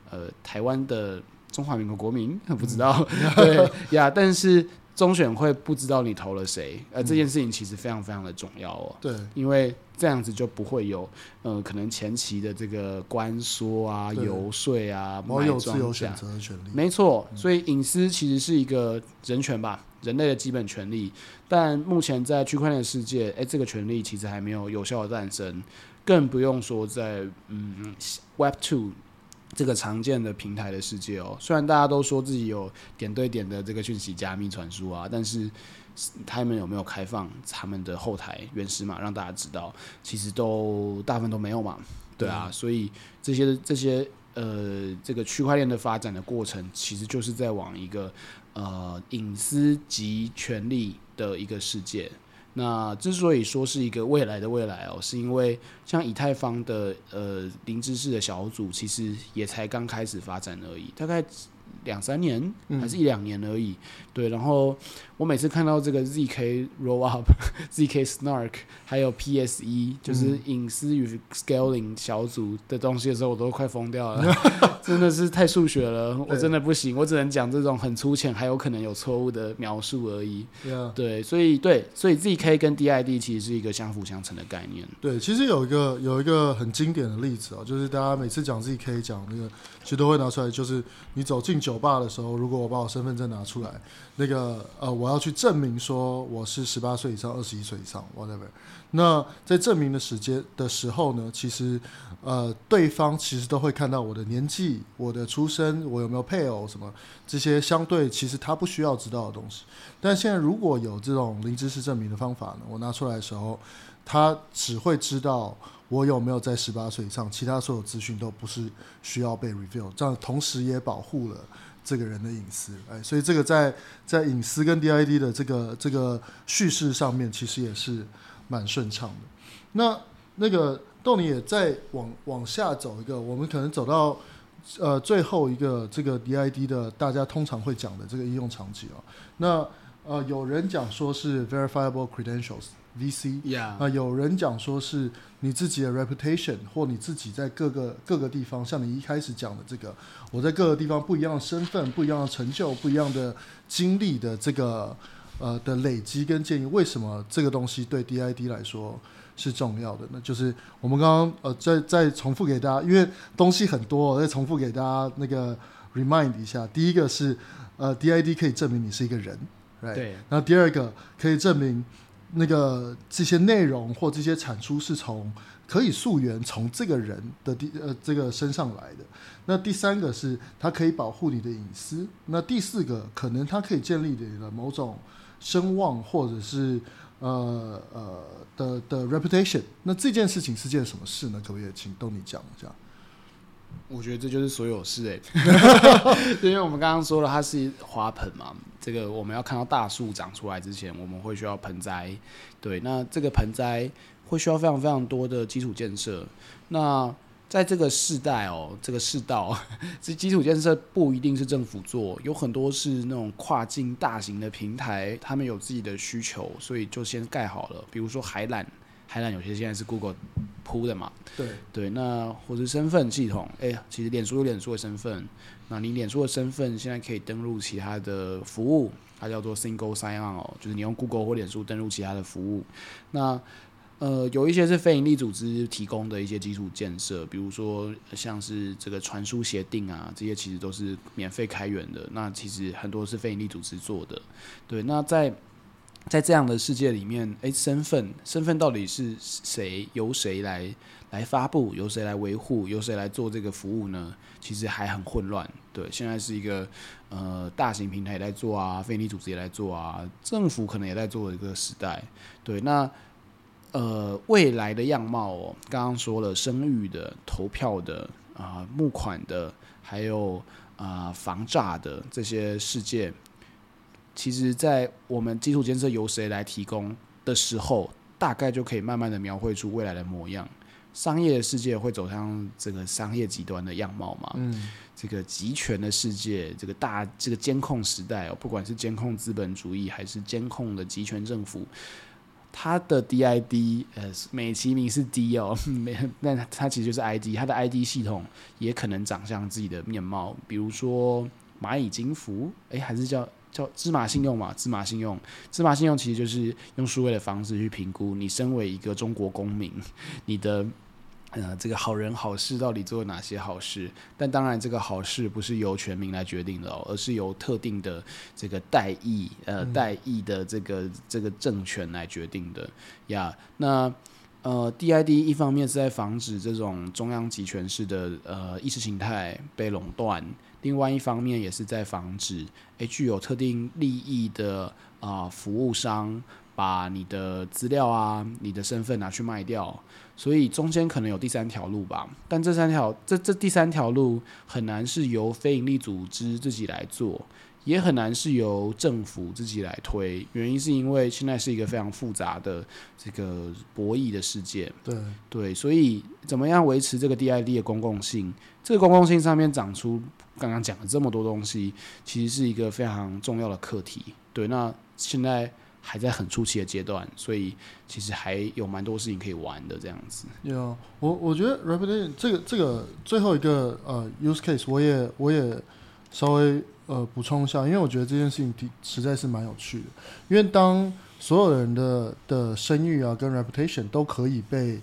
呃，台湾的中华民国国民，*laughs* 不知道，嗯、对呀，但是。中选会不知道你投了谁，呃，这件事情其实非常非常的重要哦。对，因为这样子就不会有，呃，可能前期的这个关说啊、游说啊、买有自由选择的权利。没错，所以隐私其实是一个人权吧，人类的基本权利。但目前在区块链世界，哎，这个权利其实还没有有效的诞生，更不用说在嗯 Web Two。这个常见的平台的世界哦，虽然大家都说自己有点对点的这个讯息加密传输啊，但是他们有没有开放他们的后台原始码让大家知道？其实都大部分都没有嘛，对啊，嗯、所以这些这些呃，这个区块链的发展的过程，其实就是在往一个呃隐私及权利的一个世界。那之所以说是一个未来的未来哦，是因为像以太坊的呃零知识的小组，其实也才刚开始发展而已，大概。两三年还是一两年而已，嗯、对。然后我每次看到这个 ZK Rollup、*laughs* ZK Snark，还有 PSE，就是隐私与 Scaling 小组的东西的时候，我都快疯掉了，*laughs* 真的是太数学了，我真的不行，我只能讲这种很粗浅，还有可能有错误的描述而已。对，所以对，所以 ZK 跟 DID 其实是一个相辅相成的概念。对，其实有一个有一个很经典的例子哦，就是大家每次讲 ZK 讲那个。其实都会拿出来，就是你走进酒吧的时候，如果我把我身份证拿出来，那个呃，我要去证明说我是十八岁以上、二十一岁以上，whatever。那在证明的时间的时候呢，其实呃，对方其实都会看到我的年纪、我的出生、我有没有配偶什么这些相对其实他不需要知道的东西。但现在如果有这种零知识证明的方法呢，我拿出来的时候，他只会知道。我有没有在十八岁以上？其他所有资讯都不是需要被 reveal，这样同时也保护了这个人的隐私。哎，所以这个在在隐私跟 DID 的这个这个叙事上面，其实也是蛮顺畅的。那那个豆你也再往往下走一个，我们可能走到呃最后一个这个 DID 的大家通常会讲的这个应用场景啊。那呃有人讲说是 verifiable credentials。VC，啊有人讲说是你自己的 reputation，或你自己在各个各个地方，像你一开始讲的这个，我在各个地方不一样的身份、不一样的成就、不一样的经历的这个呃的累积跟建议，为什么这个东西对 DID 来说是重要的呢？就是我们刚刚呃再再重复给大家，因为东西很多，我再重复给大家那个 remind 一下。第一个是呃 DID 可以证明你是一个人，right? 对，然后第二个可以证明。那个这些内容或这些产出是从可以溯源从这个人的第呃这个身上来的。那第三个是它可以保护你的隐私。那第四个可能它可以建立你的某种声望或者是呃呃的的 reputation。那这件事情是件什么事呢？可不可以请逗你讲一下？我觉得这就是所有事哎，*laughs* 因为我们刚刚说了它是花盆嘛，这个我们要看到大树长出来之前，我们会需要盆栽，对，那这个盆栽会需要非常非常多的基础建设。那在这个世代哦，这个世道，*laughs* 这基础建设不一定是政府做，有很多是那种跨境大型的平台，他们有自己的需求，所以就先盖好了，比如说海缆。海缆有些现在是 Google 铺的嘛？对对，那或者身份系统，哎、欸，其实脸书有脸书的身份，那你脸书的身份现在可以登录其他的服务，它叫做 Single Sign On 哦，就是你用 Google 或脸书登录其他的服务。那呃，有一些是非营利组织提供的一些基础建设，比如说像是这个传输协定啊，这些其实都是免费开源的。那其实很多是非营利组织做的。对，那在在这样的世界里面，诶、身份身份到底是谁？由谁来来发布？由谁来维护？由谁来做这个服务呢？其实还很混乱。对，现在是一个呃大型平台也在做啊，非营利组织也在做啊，政府可能也在做的一个时代。对，那呃未来的样貌哦，刚刚说了，生育的、投票的啊、募款的，还有啊、呃、防诈的这些事件。其实，在我们基础建设由谁来提供的时候，大概就可以慢慢的描绘出未来的模样。商业的世界会走向这个商业极端的样貌嘛？嗯，这个集权的世界，这个大这个监控时代哦，不管是监控资本主义还是监控的集权政府，它的 DID 呃美其名是 D 哦，*laughs* 没，那它其实就是 ID，它的 ID 系统也可能长相自己的面貌，比如说蚂蚁金服，诶，还是叫。叫芝麻信用嘛，芝麻信用，芝麻信用其实就是用数位的方式去评估你身为一个中国公民，你的呃这个好人好事到底做了哪些好事？但当然，这个好事不是由全民来决定的哦，而是由特定的这个代议呃代议的这个这个政权来决定的呀。那呃，DID 一方面是在防止这种中央集权式的呃意识形态被垄断。另外一方面也是在防止，诶，具有特定利益的啊、呃、服务商把你的资料啊、你的身份拿去卖掉，所以中间可能有第三条路吧。但这三条，这这第三条路很难是由非营利组织自己来做。也很难是由政府自己来推，原因是因为现在是一个非常复杂的这个博弈的世界。对对，所以怎么样维持这个 DID 的公共性？这个公共性上面长出刚刚讲了这么多东西，其实是一个非常重要的课题。对，那现在还在很初期的阶段，所以其实还有蛮多事情可以玩的。这样子。有我我觉得 reputation 这个这个最后一个呃 use case，我也我也稍微。呃，补充一下，因为我觉得这件事情实在是蛮有趣的。因为当所有人的的声誉啊跟 reputation 都可以被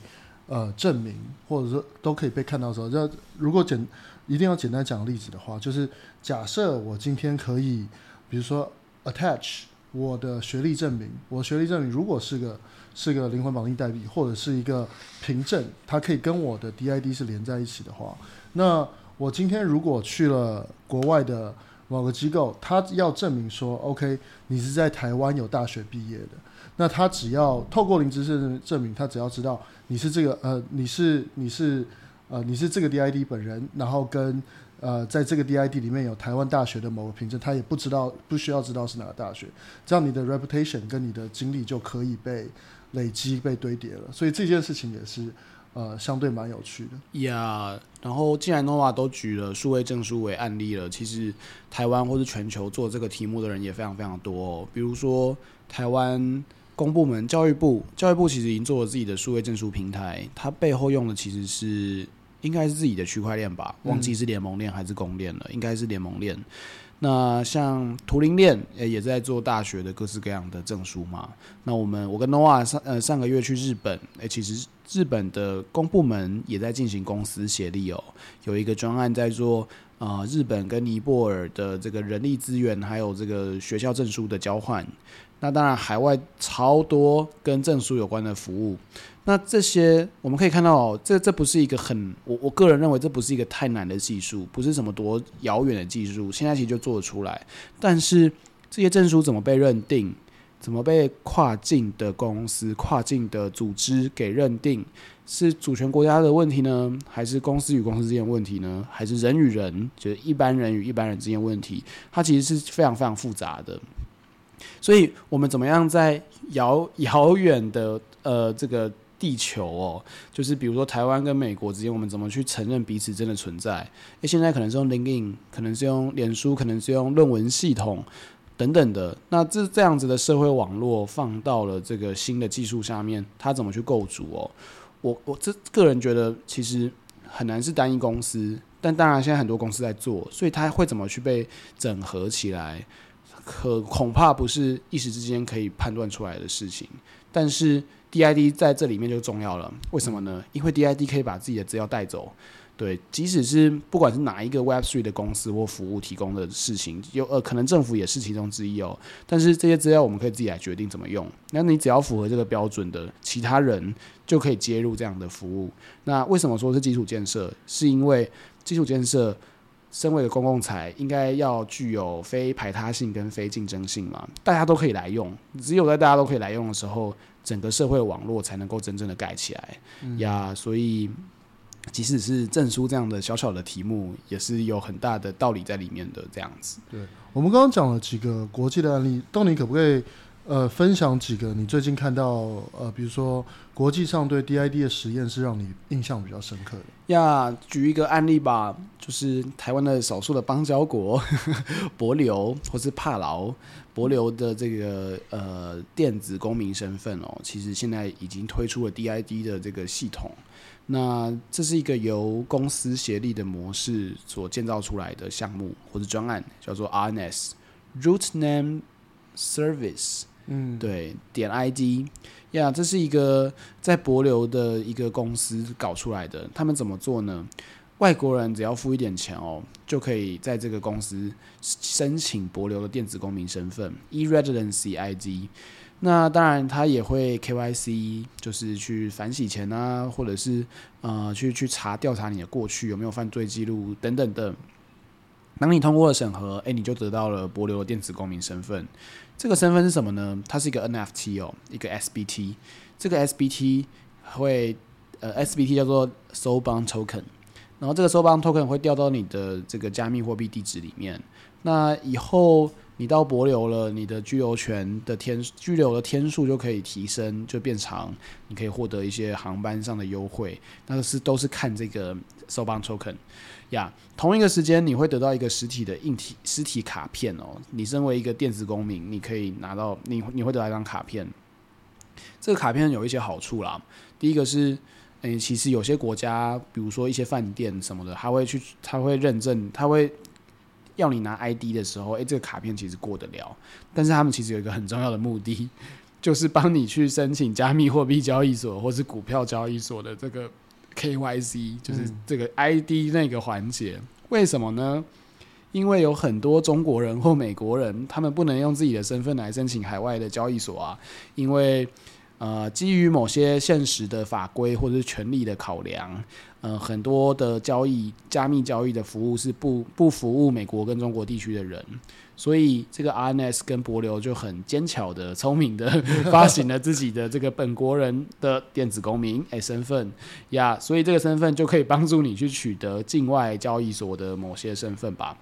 呃证明，或者说都可以被看到的时候，要如果简一定要简单讲例子的话，就是假设我今天可以，比如说 attach 我的学历证明，我学历证明如果是个是个灵魂绑定代币，或者是一个凭证，它可以跟我的 DID 是连在一起的话，那我今天如果去了国外的。某个机构，他要证明说，OK，你是在台湾有大学毕业的，那他只要透过零知识证明，他只要知道你是这个呃，你是你是呃，你是这个 DID 本人，然后跟呃，在这个 DID 里面有台湾大学的某个凭证，他也不知道，不需要知道是哪个大学，这样你的 reputation 跟你的经历就可以被累积、被堆叠了。所以这件事情也是。呃，相对蛮有趣的呀。Yeah, 然后，既然 Nova 都举了数位证书为案例了，其实台湾或是全球做这个题目的人也非常非常多哦。比如说，台湾公部门教育部，教育部其实已经做了自己的数位证书平台，它背后用的其实是应该是自己的区块链吧？忘记是联盟链还是公链了，嗯、应该是联盟链。那像图灵链诶也在做大学的各式各样的证书嘛。那我们我跟 Noah 上呃上个月去日本，诶其实日本的公部门也在进行公司协力哦，有一个专案在做呃日本跟尼泊尔的这个人力资源还有这个学校证书的交换。那当然海外超多跟证书有关的服务。那这些我们可以看到，这这不是一个很我我个人认为这不是一个太难的技术，不是什么多遥远的技术，现在其实就做得出来。但是这些证书怎么被认定，怎么被跨境的公司、跨境的组织给认定，是主权国家的问题呢，还是公司与公司之间的问题呢，还是人与人，就是一般人与一般人之间问题？它其实是非常非常复杂的。所以我们怎么样在遥遥远的呃这个。地球哦，就是比如说台湾跟美国之间，我们怎么去承认彼此真的存在？诶，现在可能是用 LinkedIn，可能是用脸书，可能是用论文系统等等的。那这这样子的社会网络放到了这个新的技术下面，它怎么去构筑哦？我我这个人觉得其实很难是单一公司，但当然现在很多公司在做，所以它会怎么去被整合起来？可恐怕不是一时之间可以判断出来的事情，但是。DID 在这里面就重要了，为什么呢？因为 DID 可以把自己的资料带走，对，即使是不管是哪一个 Web three 的公司或服务提供的事情，有呃，可能政府也是其中之一哦。但是这些资料我们可以自己来决定怎么用。那你只要符合这个标准的，其他人就可以接入这样的服务。那为什么说是基础建设？是因为基础建设身为的公共财，应该要具有非排他性跟非竞争性嘛？大家都可以来用，只有在大家都可以来用的时候。整个社会网络才能够真正的盖起来呀，所以即使是证书这样的小小的题目，也是有很大的道理在里面的。这样子，对，我们刚刚讲了几个国际的案例，豆泥可不可以呃分享几个你最近看到呃，比如说国际上对 DID 的实验是让你印象比较深刻的？呀，举一个案例吧，就是台湾的少数的邦交国 *laughs* 帛琉或是帕劳，帛琉的这个呃电子公民身份哦，其实现在已经推出了 DID 的这个系统。那这是一个由公司协力的模式所建造出来的项目或者专案，叫做 RNS Root Name Service。嗯，对，点 ID 呀，这是一个在博流的一个公司搞出来的。他们怎么做呢？外国人只要付一点钱哦，就可以在这个公司申请博流的电子公民身份 e-Residency ID。那当然，他也会 KYC，就是去反洗钱啊，或者是呃，去去查调查你的过去有没有犯罪记录等等的。当你通过了审核，诶，你就得到了博流的电子公民身份。这个身份是什么呢？它是一个 NFT 哦，一个 SBT。这个 SBT 会呃，SBT 叫做 sorbon Token。然后这个 sorbon Token 会掉到你的这个加密货币地址里面。那以后你到帛琉了，你的居留权的天居留的天数就可以提升，就变长，你可以获得一些航班上的优惠。那是都是看这个 sorbon Token 呀。同一个时间你会得到一个实体的硬体实体卡片哦。你身为一个电子公民，你可以拿到你你会得到一张卡片。这个卡片有一些好处啦。第一个是。诶、其实有些国家，比如说一些饭店什么的，他会去，他会认证，他会要你拿 ID 的时候，诶、这个卡片其实过得了。但是他们其实有一个很重要的目的，*laughs* 就是帮你去申请加密货币交易所或是股票交易所的这个 KYC，就是这个 ID 那个环节。嗯、为什么呢？因为有很多中国人或美国人，他们不能用自己的身份来申请海外的交易所啊，因为。呃，基于某些现实的法规或者是权利的考量，呃，很多的交易加密交易的服务是不不服务美国跟中国地区的人，所以这个 RNS 跟博流就很奸巧的、聪明的发行了自己的这个本国人的电子公民诶身份呀，所以这个身份就可以帮助你去取得境外交易所的某些身份吧。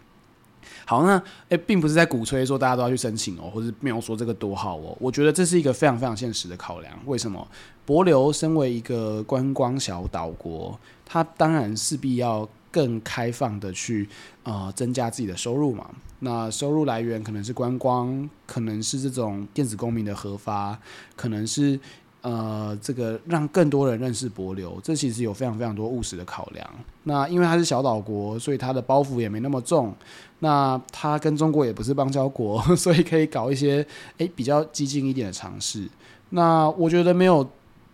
好，那诶、并不是在鼓吹说大家都要去申请哦，或者没有说这个多好哦。我觉得这是一个非常非常现实的考量。为什么？帛琉身为一个观光小岛国，它当然势必要更开放的去呃增加自己的收入嘛。那收入来源可能是观光，可能是这种电子公民的核发，可能是。呃，这个让更多人认识博流，这其实有非常非常多务实的考量。那因为它是小岛国，所以它的包袱也没那么重。那它跟中国也不是邦交国，*laughs* 所以可以搞一些诶比较激进一点的尝试。那我觉得没有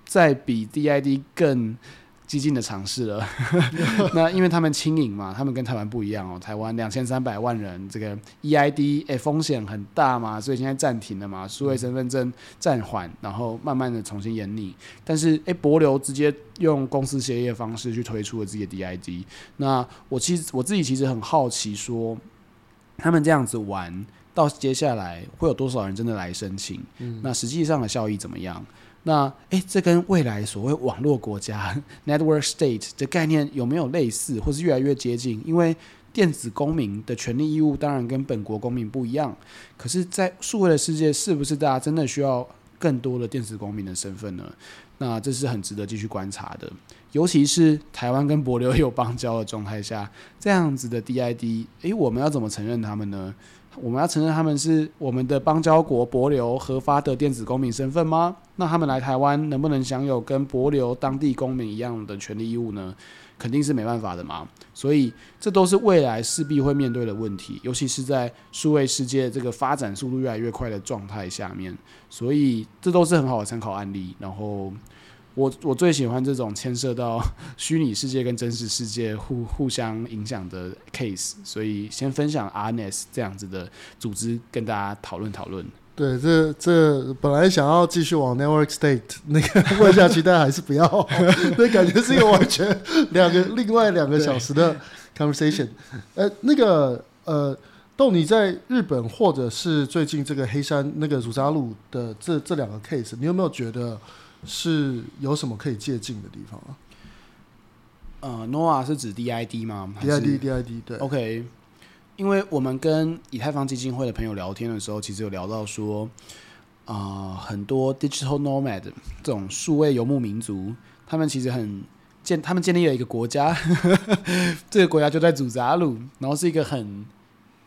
再比 DID 更。激进的尝试了，*laughs* 那因为他们轻盈嘛，他们跟台湾不一样哦。台湾两千三百万人，这个 EID 哎、欸、风险很大嘛，所以现在暂停了嘛，数位身份证暂缓，然后慢慢的重新研拟。但是诶，博流直接用公司协议的方式去推出了自己的 DID。那我其实我自己其实很好奇说，说他们这样子玩到接下来会有多少人真的来申请？嗯、那实际上的效益怎么样？那诶、这跟未来所谓网络国家 （network state） 的概念有没有类似，或是越来越接近？因为电子公民的权利义务当然跟本国公民不一样，可是，在数位的世界，是不是大家真的需要更多的电子公民的身份呢？那这是很值得继续观察的，尤其是台湾跟博流有邦交的状态下，这样子的 DID，诶、我们要怎么承认他们呢？我们要承认他们是我们的邦交国帛琉核发的电子公民身份吗？那他们来台湾能不能享有跟博流当地公民一样的权利义务呢？肯定是没办法的嘛。所以这都是未来势必会面对的问题，尤其是在数位世界这个发展速度越来越快的状态下面。所以这都是很好的参考案例。然后。我我最喜欢这种牵涉到 *laughs* 虚拟世界跟真实世界互互相影响的 case，所以先分享 RNS 这样子的组织跟大家讨论讨论。对，这这本来想要继续往 Network State *laughs* 那个问下去，但还是不要，*laughs* 那感觉是一个完全两个另外两个小时的 conversation。呃，那个呃，豆你在日本或者是最近这个黑山那个汝扎路的这这两个 case，你有没有觉得？是有什么可以借鉴的地方啊？呃，Noah 是指 DID 吗？DID DID 对。OK，因为我们跟以太坊基金会的朋友聊天的时候，其实有聊到说，啊、呃，很多 digital nomad 这种数位游牧民族，他们其实很建，他们建立了一个国家，*laughs* 这个国家就在祖扎鲁，然后是一个很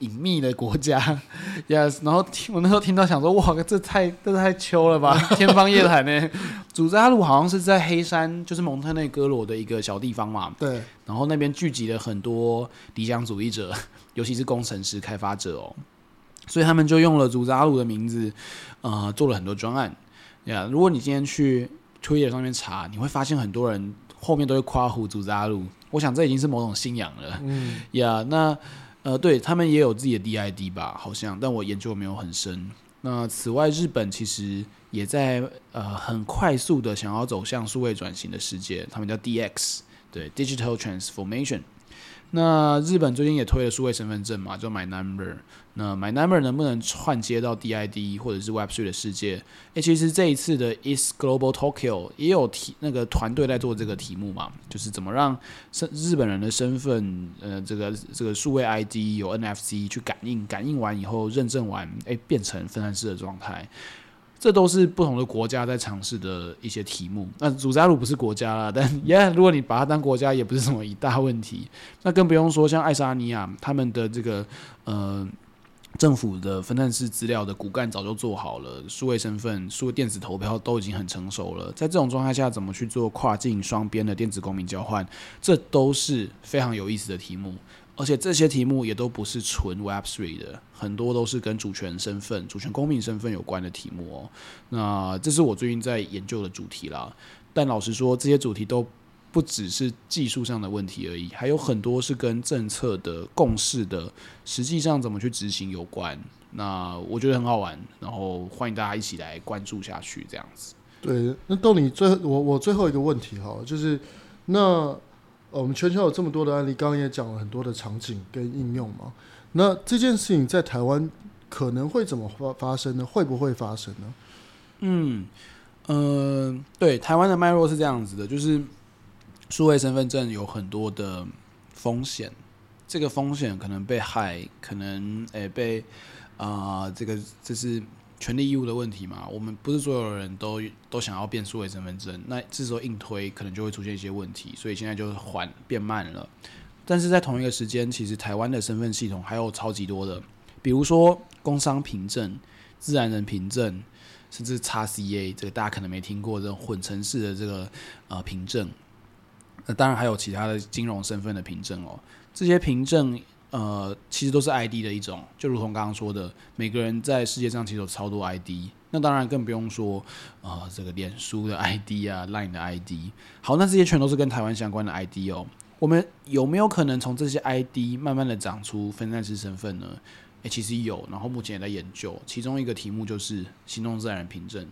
隐秘的国家，*laughs* yes。然后听我那时候听到想说，哇，这太这太秋了吧，*laughs* 天方夜谭呢。祖扎鲁好像是在黑山，就是蒙特内哥罗的一个小地方嘛。对。然后那边聚集了很多理想主义者，*laughs* 尤其是工程师、开发者哦。所以他们就用了祖扎鲁的名字，呃，做了很多专案。呀，如果你今天去 Twitter 上面查，你会发现很多人后面都会夸胡祖扎鲁。我想这已经是某种信仰了。嗯。呀，那。呃，对他们也有自己的 DID 吧，好像，但我研究没有很深。那此外，日本其实也在呃很快速的想要走向数位转型的世界，他们叫 DX，对，Digital Transformation。那日本最近也推了数位身份证嘛，就 My Number。那 My Number 能不能串接到 DID 或者是 Web3 的世界？诶，其实这一次的 East Global Tokyo 也有提那个团队在做这个题目嘛，就是怎么让身日本人的身份，呃，这个这个数位 ID 有 NFC 去感应，感应完以后认证完，诶，变成分散式的状态。这都是不同的国家在尝试的一些题目。那祖扎鲁不是国家啦，但 *laughs* 耶，yeah, 如果你把它当国家，也不是什么一大问题。那更不用说像爱沙尼亚，他们的这个呃政府的分散式资料的骨干早就做好了，数位身份、数位电子投票都已经很成熟了。在这种状态下，怎么去做跨境双边的电子公民交换，这都是非常有意思的题目。而且这些题目也都不是纯 Web3 的，很多都是跟主权身份、主权公民身份有关的题目哦。那这是我最近在研究的主题啦。但老实说，这些主题都不只是技术上的问题而已，还有很多是跟政策的共识的，实际上怎么去执行有关。那我觉得很好玩，然后欢迎大家一起来关注下去，这样子。对，那到你最我我最后一个问题哈，就是那。我们全球有这么多的案例，刚刚也讲了很多的场景跟应用嘛。那这件事情在台湾可能会怎么发发生呢？会不会发生呢？嗯，呃，对，台湾的脉络是这样子的，就是数位身份证有很多的风险，这个风险可能被害，可能诶、被啊、呃，这个这是。权利义务的问题嘛，我们不是所有人都都想要变数位身份证，那这时候硬推可能就会出现一些问题，所以现在就缓变慢了。但是在同一个时间，其实台湾的身份系统还有超级多的，比如说工商凭证、自然人凭证，甚至 XCA 这个大家可能没听过这种混成式的这个呃凭证。那当然还有其他的金融身份的凭证哦，这些凭证。呃，其实都是 ID 的一种，就如同刚刚说的，每个人在世界上其实有超多 ID。那当然更不用说，呃，这个脸书的 ID 啊，Line 的 ID。好，那这些全都是跟台湾相关的 ID 哦。我们有没有可能从这些 ID 慢慢的长出分散式身份呢？诶，其实有，然后目前也在研究。其中一个题目就是行动自然人凭证。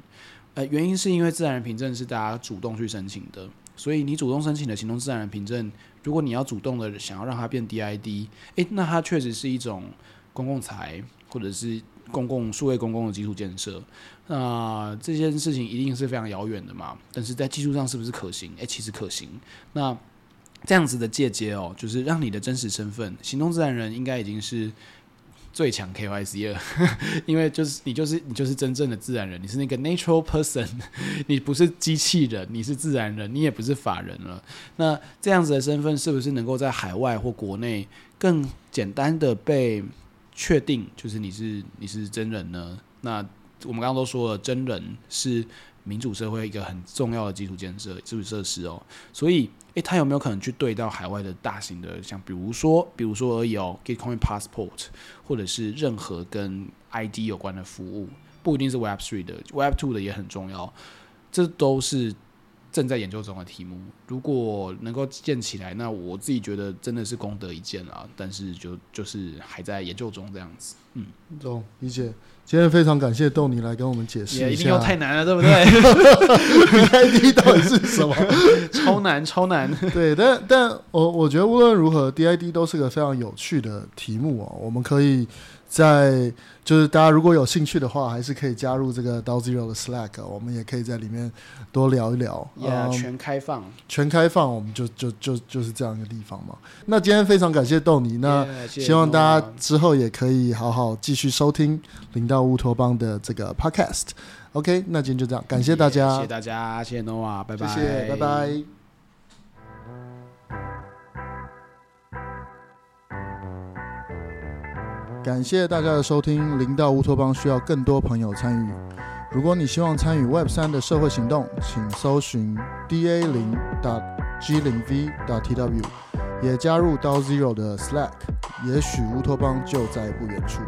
呃，原因是因为自然人凭证是大家主动去申请的。所以你主动申请的行动自然人凭证，如果你要主动的想要让它变 DID，诶、那它确实是一种公共财或者是公共数位公共的基础建设。那这件事情一定是非常遥远的嘛？但是在技术上是不是可行？诶、其实可行。那这样子的借接哦，就是让你的真实身份，行动自然人应该已经是。最强 KYC 了，*laughs* 因为就是你就是你就是真正的自然人，你是那个 natural person，*laughs* 你不是机器人，你是自然人，你也不是法人了。那这样子的身份是不是能够在海外或国内更简单的被确定，就是你是你是真人呢？那我们刚刚都说了，真人是民主社会一个很重要的基础建设基础设施哦，所以。诶，它有没有可能去对到海外的大型的，像比如说，比如说而已哦，Gitcoin Passport，或者是任何跟 ID 有关的服务，不一定是 Web Three 的，Web Two 的也很重要，这都是正在研究中的题目。如果能够建起来，那我自己觉得真的是功德一件啊。但是就就是还在研究中这样子，嗯，懂理解。今天非常感谢豆泥来跟我们解释一下，一定又太难了，对不对？*laughs* DID 到底是什么？超难，超难。*laughs* 对，但但我我觉得无论如何，DID 都是个非常有趣的题目哦。我们可以在就是大家如果有兴趣的话，还是可以加入这个 DAO Zero 的 Slack，我们也可以在里面多聊一聊。Yeah，、um, 全开放，全开放，我们就就就就是这样一个地方嘛。那今天非常感谢豆泥，那希望大家之后也可以好好继续收听零到乌托邦的这个 Podcast。OK，那今天就这样，感谢大家，谢谢大家，谢谢 Noah，拜拜，谢谢，拜拜。感谢大家的收听，零到乌托邦需要更多朋友参与。如果你希望参与 Web 三的社会行动，请搜寻 da 零 .g 零 v .tw，也加入 DAO Zero 的 Slack，也许乌托邦就在不远处。